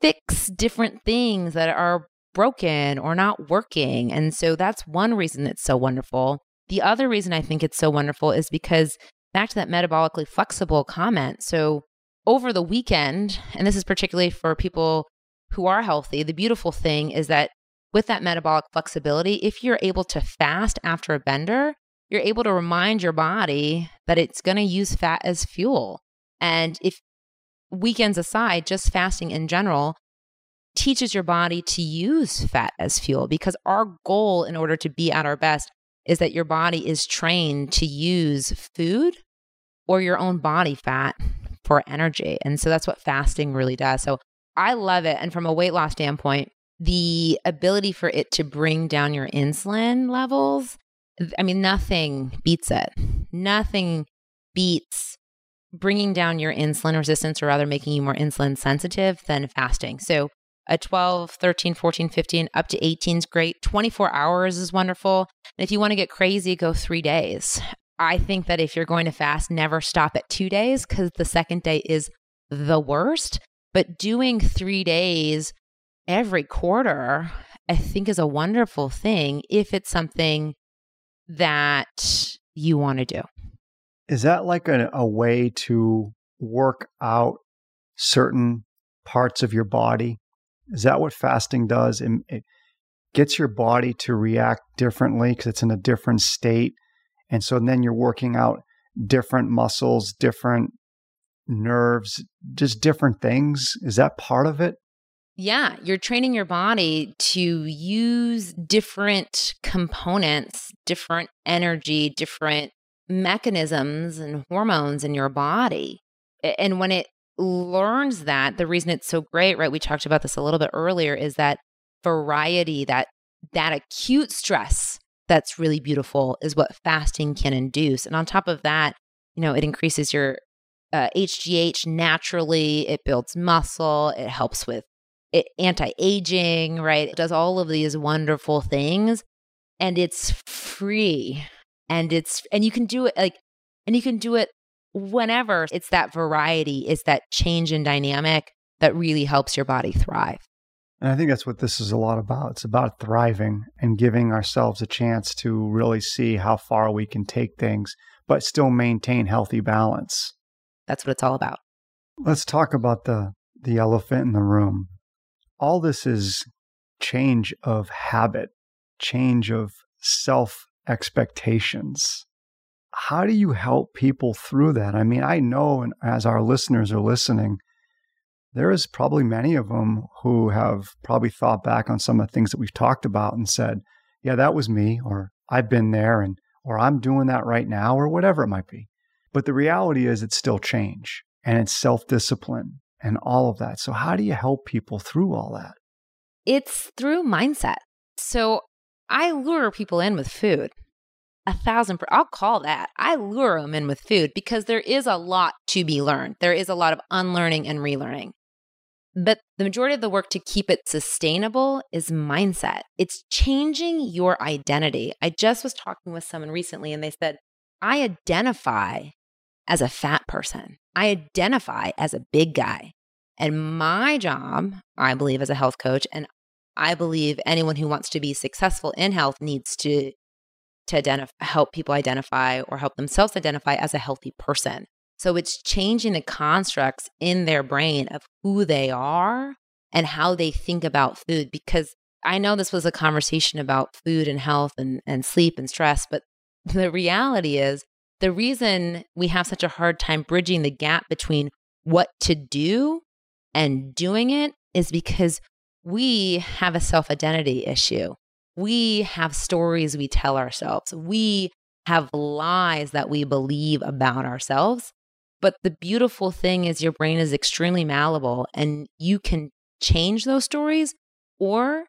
fix different things that are broken or not working. And so that's one reason it's so wonderful. The other reason I think it's so wonderful is because back to that metabolically flexible comment. So over the weekend, and this is particularly for people who are healthy, the beautiful thing is that with that metabolic flexibility, if you're able to fast after a bender, you're able to remind your body that it's going to use fat as fuel. And if weekends aside, just fasting in general teaches your body to use fat as fuel because our goal in order to be at our best is that your body is trained to use food or your own body fat for energy. And so that's what fasting really does. So I love it. And from a weight loss standpoint, the ability for it to bring down your insulin levels, I mean, nothing beats it. Nothing beats bringing down your insulin resistance or rather making you more insulin sensitive than fasting. So a 12, 13, 14, 15, up to 18 is great. 24 hours is wonderful. And if you want to get crazy, go three days. I think that if you're going to fast, never stop at two days because the second day is the worst. But doing three days every quarter, I think is a wonderful thing if it's something that you want to do. Is that like a, a way to work out certain parts of your body? Is that what fasting does? It, it gets your body to react differently because it's in a different state. And so then you're working out different muscles, different nerves, just different things. Is that part of it? Yeah, you're training your body to use different components, different energy, different mechanisms and hormones in your body. And when it learns that, the reason it's so great, right? We talked about this a little bit earlier, is that variety, that that acute stress that's really beautiful is what fasting can induce. And on top of that, you know, it increases your uh, HGH naturally, it builds muscle, it helps with it, anti-aging, right? It does all of these wonderful things and it's free and it's and you can do it like and you can do it whenever it's that variety it's that change in dynamic that really helps your body thrive and i think that's what this is a lot about it's about thriving and giving ourselves a chance to really see how far we can take things but still maintain healthy balance that's what it's all about Let's talk about the the elephant in the room. All this is change of habit, change of self expectations. How do you help people through that? I mean, I know, and as our listeners are listening, there is probably many of them who have probably thought back on some of the things that we've talked about and said, yeah, that was me, or I've been there, and or I'm doing that right now, or whatever it might be. But the reality is, it's still change and it's self discipline and all of that. So, how do you help people through all that? It's through mindset. So, I lure people in with food. A thousand, per- I'll call that. I lure them in with food because there is a lot to be learned. There is a lot of unlearning and relearning. But the majority of the work to keep it sustainable is mindset. It's changing your identity. I just was talking with someone recently and they said, I identify as a fat person, I identify as a big guy. And my job, I believe, as a health coach, and I believe anyone who wants to be successful in health needs to to identify, help people identify or help themselves identify as a healthy person. So it's changing the constructs in their brain of who they are and how they think about food. Because I know this was a conversation about food and health and, and sleep and stress, but the reality is the reason we have such a hard time bridging the gap between what to do and doing it is because we have a self identity issue. We have stories we tell ourselves. We have lies that we believe about ourselves. But the beautiful thing is, your brain is extremely malleable and you can change those stories or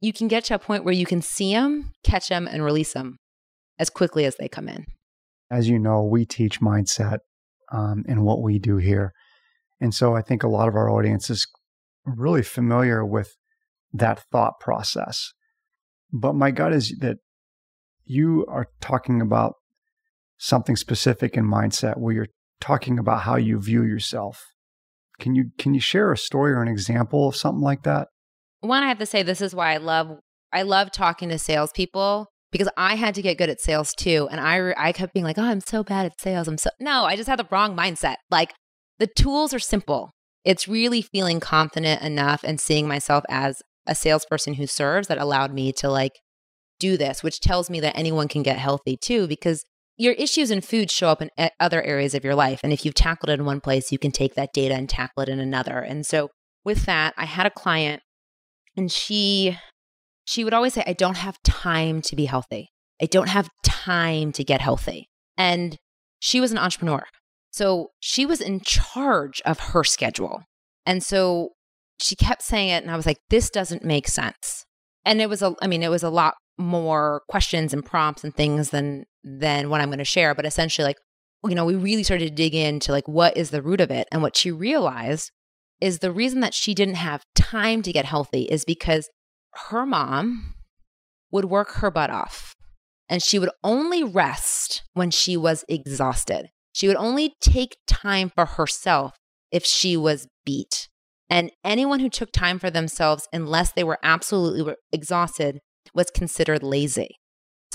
you can get to a point where you can see them, catch them, and release them as quickly as they come in. As you know, we teach mindset um, in what we do here. And so I think a lot of our audience is really familiar with that thought process. But my gut is that you are talking about something specific in mindset where you're talking about how you view yourself. Can you can you share a story or an example of something like that? One, I have to say this is why I love I love talking to salespeople because I had to get good at sales too, and I I kept being like, oh, I'm so bad at sales. I'm so no, I just had the wrong mindset. Like the tools are simple. It's really feeling confident enough and seeing myself as a salesperson who serves that allowed me to like do this, which tells me that anyone can get healthy too, because your issues in food show up in eh, other areas of your life. And if you've tackled it in one place, you can take that data and tackle it in another. And so with that, I had a client and she she would always say, I don't have time to be healthy. I don't have time to get healthy. And she was an entrepreneur. So she was in charge of her schedule. And so she kept saying it and I was like, this doesn't make sense. And it was a I mean, it was a lot more questions and prompts and things than than what I'm going to share. But essentially, like, you know, we really started to dig into like what is the root of it. And what she realized is the reason that she didn't have time to get healthy is because her mom would work her butt off and she would only rest when she was exhausted. She would only take time for herself if she was beat. And anyone who took time for themselves, unless they were absolutely exhausted, was considered lazy.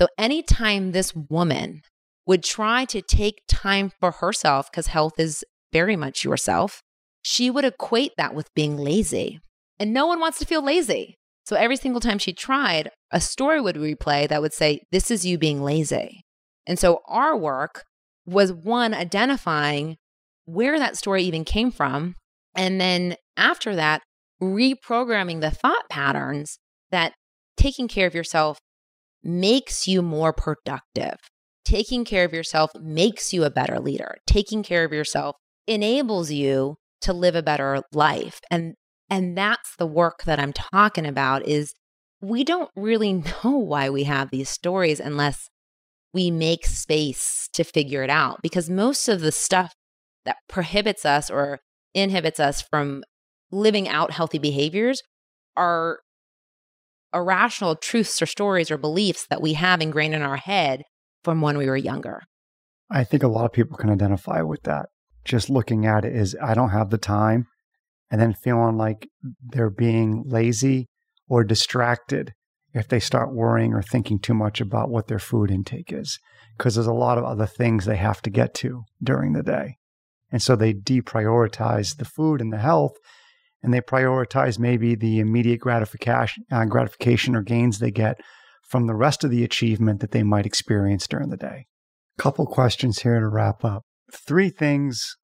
So anytime this woman would try to take time for herself, because health is very much yourself, she would equate that with being lazy. And no one wants to feel lazy. So every single time she tried, a story would replay that would say, This is you being lazy. And so our work was one, identifying where that story even came from. And then after that, reprogramming the thought patterns that taking care of yourself makes you more productive. Taking care of yourself makes you a better leader. Taking care of yourself enables you to live a better life. And and that's the work that I'm talking about is we don't really <laughs> know why we have these stories unless we make space to figure it out because most of the stuff that prohibits us or inhibits us from living out healthy behaviors are irrational truths or stories or beliefs that we have ingrained in our head from when we were younger. I think a lot of people can identify with that. Just looking at it is, I don't have the time, and then feeling like they're being lazy or distracted if they start worrying or thinking too much about what their food intake is, because there's a lot of other things they have to get to during the day. And so they deprioritize the food and the health, and they prioritize maybe the immediate gratification, uh, gratification or gains they get from the rest of the achievement that they might experience during the day. Couple questions here to wrap up. Three things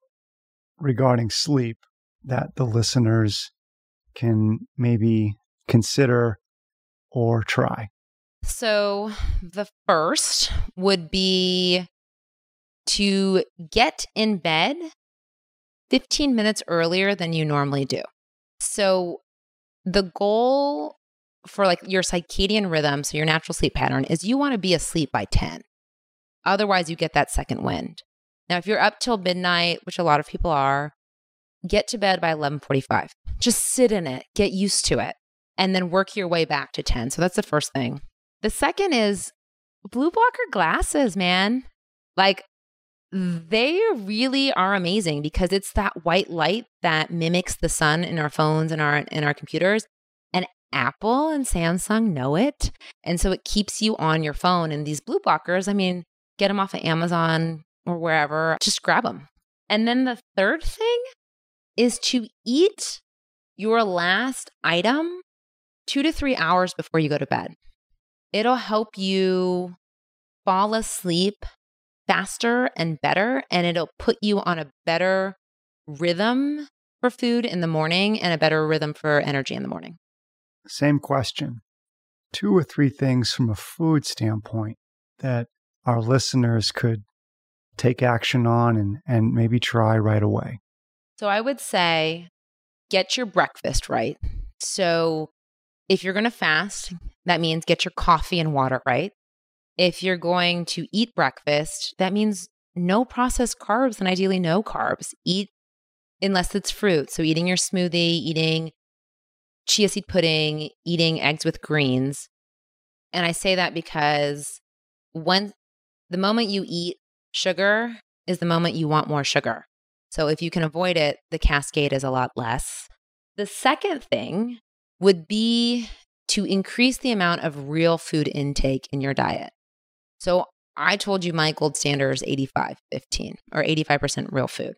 regarding sleep that the listeners can maybe consider or try. So, the first would be to get in bed 15 minutes earlier than you normally do. So, the goal for like your circadian rhythm, so your natural sleep pattern, is you want to be asleep by 10. Otherwise, you get that second wind. Now, if you're up till midnight, which a lot of people are, get to bed by 11:45. Just sit in it, get used to it, and then work your way back to 10. So that's the first thing. The second is blue blocker glasses, man. Like they really are amazing because it's that white light that mimics the sun in our phones and our in our computers. And Apple and Samsung know it. And so it keeps you on your phone. And these blue blockers, I mean, get them off of Amazon or wherever, just grab them. And then the third thing is to eat your last item two to three hours before you go to bed. It'll help you fall asleep faster and better, and it'll put you on a better rhythm for food in the morning and a better rhythm for energy in the morning. Same question. Two or three things from a food standpoint that our listeners could take action on and, and maybe try right away. So I would say get your breakfast right. So if you're going to fast, that means get your coffee and water right. If you're going to eat breakfast, that means no processed carbs and ideally no carbs. Eat unless it's fruit. So eating your smoothie, eating chia seed pudding, eating eggs with greens. And I say that because when the moment you eat sugar is the moment you want more sugar. So if you can avoid it, the cascade is a lot less. The second thing would be to increase the amount of real food intake in your diet. So I told you my gold standard is 85 15 or 85% real food.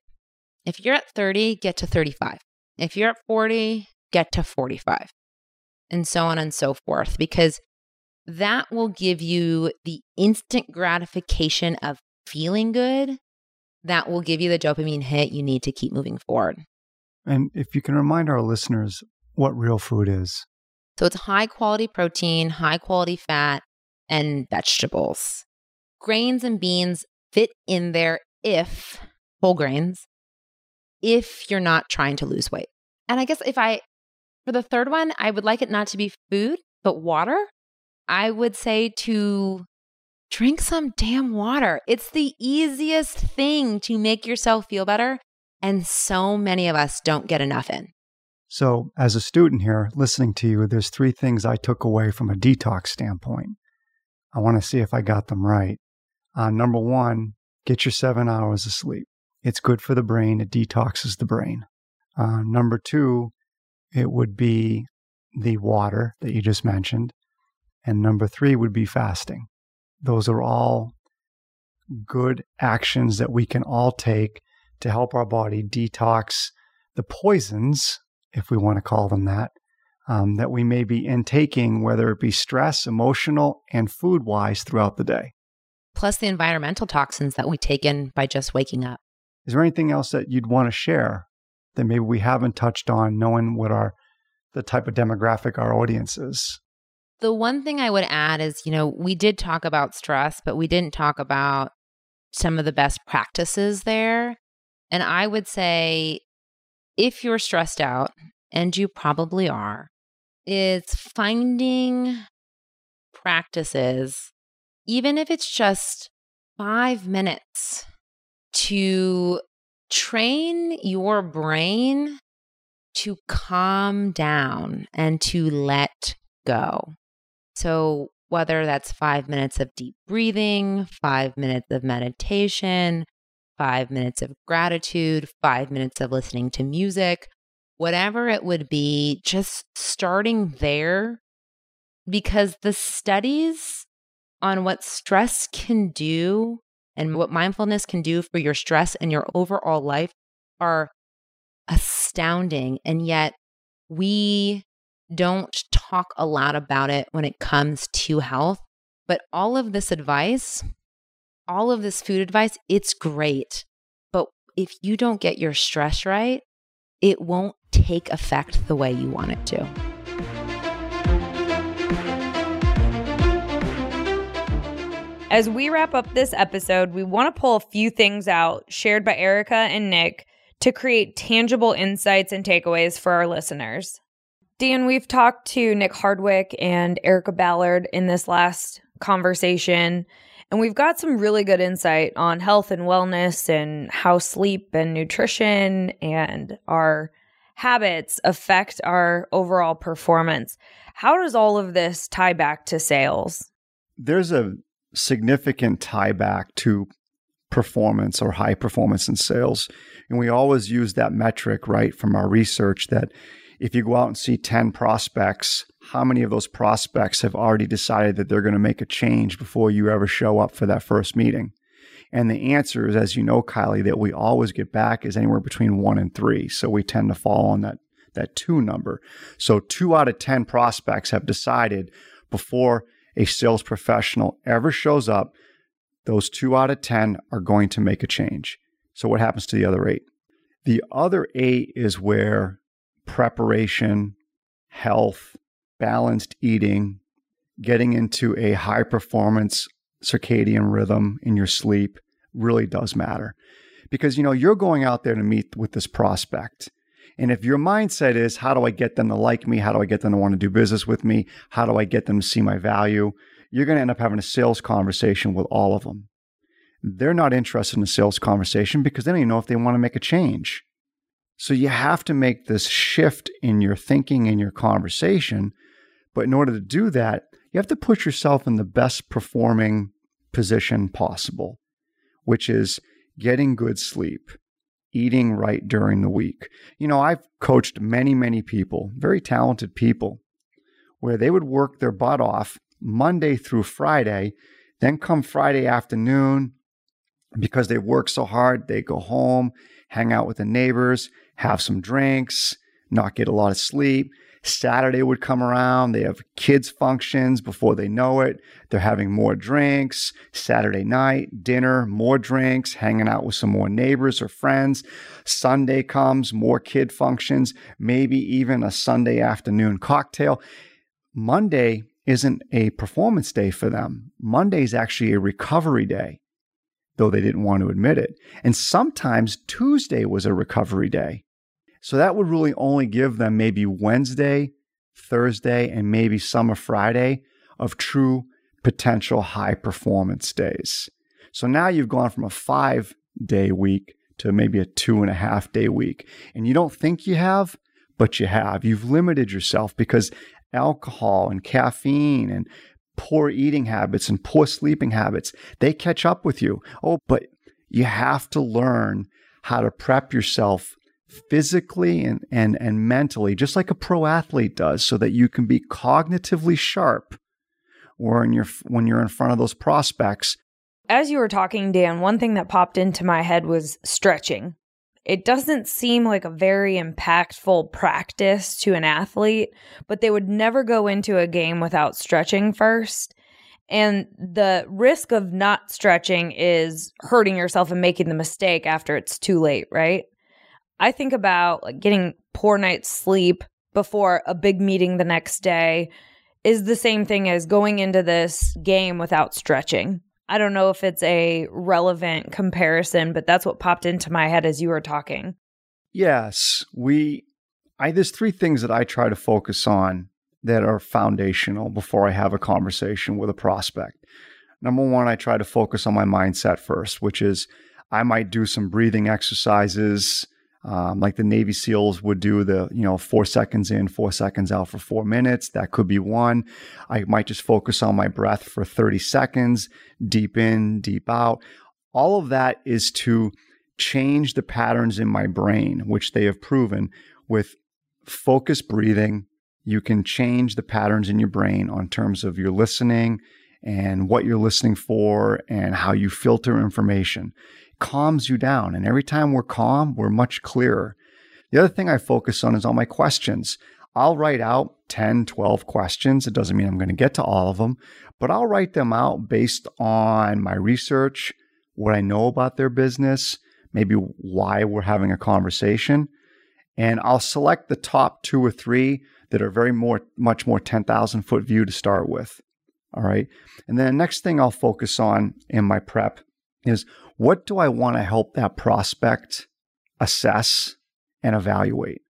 If you're at 30, get to 35. If you're at 40, get to 45, and so on and so forth, because that will give you the instant gratification of feeling good. That will give you the dopamine hit you need to keep moving forward. And if you can remind our listeners what real food is. So it's high quality protein, high quality fat, and vegetables. Grains and beans fit in there if whole grains, if you're not trying to lose weight. And I guess if I, for the third one, I would like it not to be food, but water. I would say to drink some damn water. It's the easiest thing to make yourself feel better. And so many of us don't get enough in. So, as a student here listening to you, there's three things I took away from a detox standpoint. I want to see if I got them right. Uh, number one, get your seven hours of sleep. It's good for the brain, it detoxes the brain. Uh, number two, it would be the water that you just mentioned. And number three would be fasting. Those are all good actions that we can all take to help our body detox the poisons if we want to call them that, um, that we may be intaking, whether it be stress, emotional, and food wise throughout the day. Plus the environmental toxins that we take in by just waking up. Is there anything else that you'd want to share that maybe we haven't touched on, knowing what our the type of demographic our audience is? The one thing I would add is, you know, we did talk about stress, but we didn't talk about some of the best practices there. And I would say if you're stressed out, and you probably are, it's finding practices, even if it's just five minutes, to train your brain to calm down and to let go. So, whether that's five minutes of deep breathing, five minutes of meditation, five minutes of gratitude, five minutes of listening to music, whatever it would be, just starting there. Because the studies on what stress can do and what mindfulness can do for your stress and your overall life are astounding. And yet we don't talk a lot about it when it comes to health. But all of this advice, all of this food advice, it's great. But if you don't get your stress right, it won't take effect the way you want it to. As we wrap up this episode, we want to pull a few things out shared by Erica and Nick to create tangible insights and takeaways for our listeners. Dan, we've talked to Nick Hardwick and Erica Ballard in this last conversation, and we've got some really good insight on health and wellness and how sleep and nutrition and our habits affect our overall performance. How does all of this tie back to sales? There's a significant tie back to performance or high performance in sales. And we always use that metric, right, from our research that if you go out and see 10 prospects, how many of those prospects have already decided that they're going to make a change before you ever show up for that first meeting? And the answer is, as you know, Kylie, that we always get back is anywhere between one and three. So we tend to fall on that, that two number. So two out of 10 prospects have decided before a sales professional ever shows up, those two out of 10 are going to make a change. So, what happens to the other eight? The other eight is where preparation, health, balanced eating, getting into a high performance circadian rhythm in your sleep really does matter. Because, you know, you're going out there to meet with this prospect. And if your mindset is, how do I get them to like me? How do I get them to want to do business with me? How do I get them to see my value? You're going to end up having a sales conversation with all of them. They're not interested in a sales conversation because they don't even know if they want to make a change. So you have to make this shift in your thinking and your conversation. But in order to do that, you have to put yourself in the best performing position possible, which is getting good sleep, eating right during the week. You know, I've coached many, many people, very talented people, where they would work their butt off Monday through Friday, then come Friday afternoon, because they work so hard, they go home, hang out with the neighbors, have some drinks, not get a lot of sleep. Saturday would come around. They have kids' functions before they know it. They're having more drinks. Saturday night, dinner, more drinks, hanging out with some more neighbors or friends. Sunday comes, more kid functions, maybe even a Sunday afternoon cocktail. Monday isn't a performance day for them. Monday is actually a recovery day, though they didn't want to admit it. And sometimes Tuesday was a recovery day. So that would really only give them maybe Wednesday, Thursday, and maybe of Friday of true potential high performance days. So now you've gone from a five day week to maybe a two and a half day week. And you don't think you have, but you have. You've limited yourself because alcohol and caffeine and poor eating habits and poor sleeping habits, they catch up with you. Oh, but you have to learn how to prep yourself physically and, and, and mentally, just like a pro athlete does, so that you can be cognitively sharp when you're, when you're in front of those prospects. As you were talking, Dan, one thing that popped into my head was stretching. It doesn't seem like a very impactful practice to an athlete, but they would never go into a game without stretching first. And the risk of not stretching is hurting yourself and making the mistake after it's too late, right? I think about like getting poor night's sleep before a big meeting the next day is the same thing as going into this game without stretching. I don't know if it's a relevant comparison, but that's what popped into my head as you were talking. Yes, we I there's three things that I try to focus on that are foundational before I have a conversation with a prospect. Number one, I try to focus on my mindset first, which is I might do some breathing exercises, um, like the Navy SEALs would do the, you know, four seconds in, four seconds out for four minutes. That could be one. I might just focus on my breath for 30 seconds, deep in, deep out. All of that is to change the patterns in my brain, which they have proven with focused breathing. You can change the patterns in your brain on terms of your listening and what you're listening for and how you filter information calms you down. And every time we're calm, we're much clearer. The other thing I focus on is on my questions. I'll write out 10, 12 questions. It doesn't mean I'm going to get to all of them, but I'll write them out based on my research, what I know about their business, maybe why we're having a conversation. And I'll select the top two or three that are very more, much more 10,000 foot view to start with. All right. And then the next thing I'll focus on in my prep is what do I want to help that prospect assess and evaluate?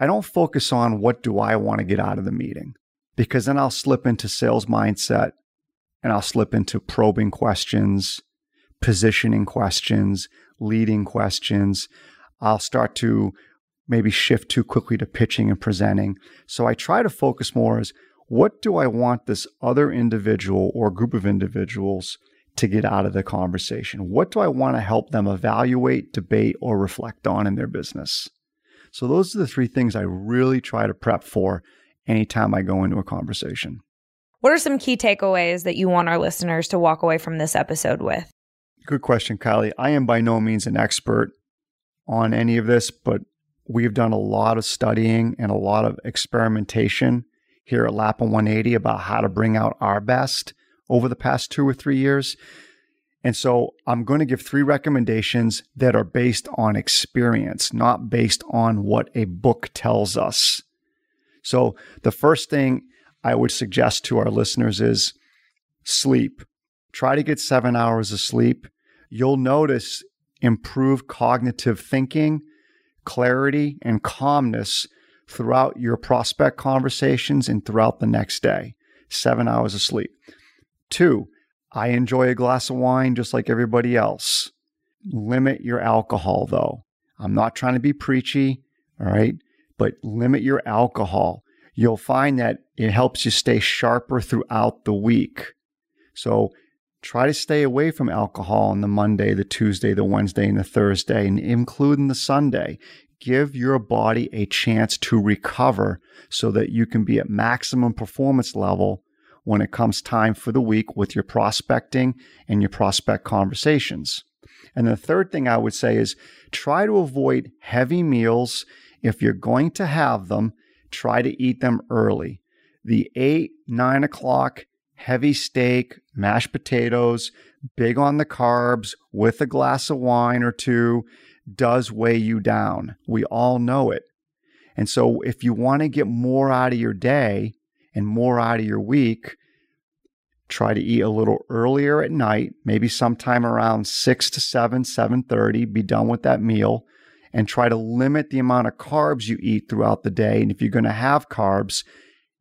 I don't focus on what do I want to get out of the meeting because then I'll slip into sales mindset and I'll slip into probing questions, positioning questions, leading questions. I'll start to maybe shift too quickly to pitching and presenting. So I try to focus more as what do I want this other individual or group of individuals to get out of the conversation? What do I want to help them evaluate, debate, or reflect on in their business? So, those are the three things I really try to prep for anytime I go into a conversation. What are some key takeaways that you want our listeners to walk away from this episode with? Good question, Kylie. I am by no means an expert on any of this, but we've done a lot of studying and a lot of experimentation here at Lappin 180 about how to bring out our best over the past two or three years. And so I'm going to give three recommendations that are based on experience, not based on what a book tells us. So the first thing I would suggest to our listeners is sleep. Try to get seven hours of sleep. You'll notice improved cognitive thinking, clarity, and calmness throughout your prospect conversations and throughout the next day. Seven hours of sleep. Two, I enjoy a glass of wine just like everybody else. Limit your alcohol, though. I'm not trying to be preachy, all right, but limit your alcohol. You'll find that it helps you stay sharper throughout the week. So try to stay away from alcohol on the Monday, the Tuesday, the Wednesday, and the Thursday, and including the Sunday. Give your body a chance to recover so that you can be at maximum performance level when it comes time for the week with your prospecting and your prospect conversations. And the third thing I would say is try to avoid heavy meals. If you're going to have them, try to eat them early. The eight, nine o'clock heavy steak, mashed potatoes, big on the carbs with a glass of wine or two does weigh you down. We all know it. And so if you want to get more out of your day, and more out of your week, try to eat a little earlier at night, maybe sometime around 6 to 7, 7:30, be done with that meal and try to limit the amount of carbs you eat throughout the day and if you're going to have carbs,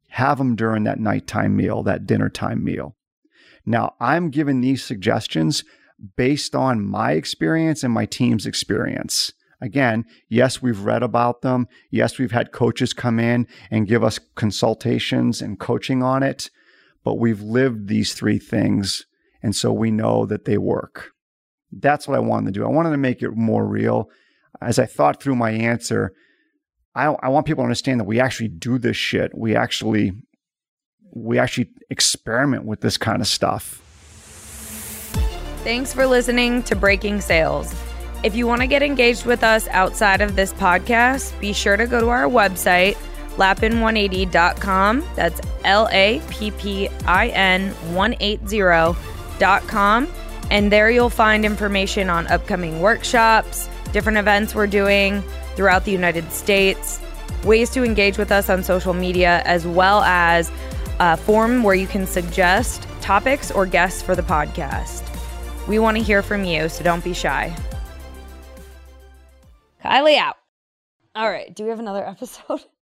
have them during that nighttime meal, that dinner time meal. Now, I'm giving these suggestions based on my experience and my team's experience. Again, yes, we've read about them. Yes, we've had coaches come in and give us consultations and coaching on it, but we've lived these three things. And so we know that they work. That's what I wanted to do. I wanted to make it more real. As I thought through my answer, I, I want people to understand that we actually do this shit. We actually, we actually experiment with this kind of stuff. Thanks for listening to Breaking Sales. If you want to get engaged with us outside of this podcast, be sure to go to our website, lappin180.com. That's L A P P I N 180.com. And there you'll find information on upcoming workshops, different events we're doing throughout the United States, ways to engage with us on social media, as well as a form where you can suggest topics or guests for the podcast. We want to hear from you, so don't be shy. Kylie out. All right. Do we have another <laughs> episode?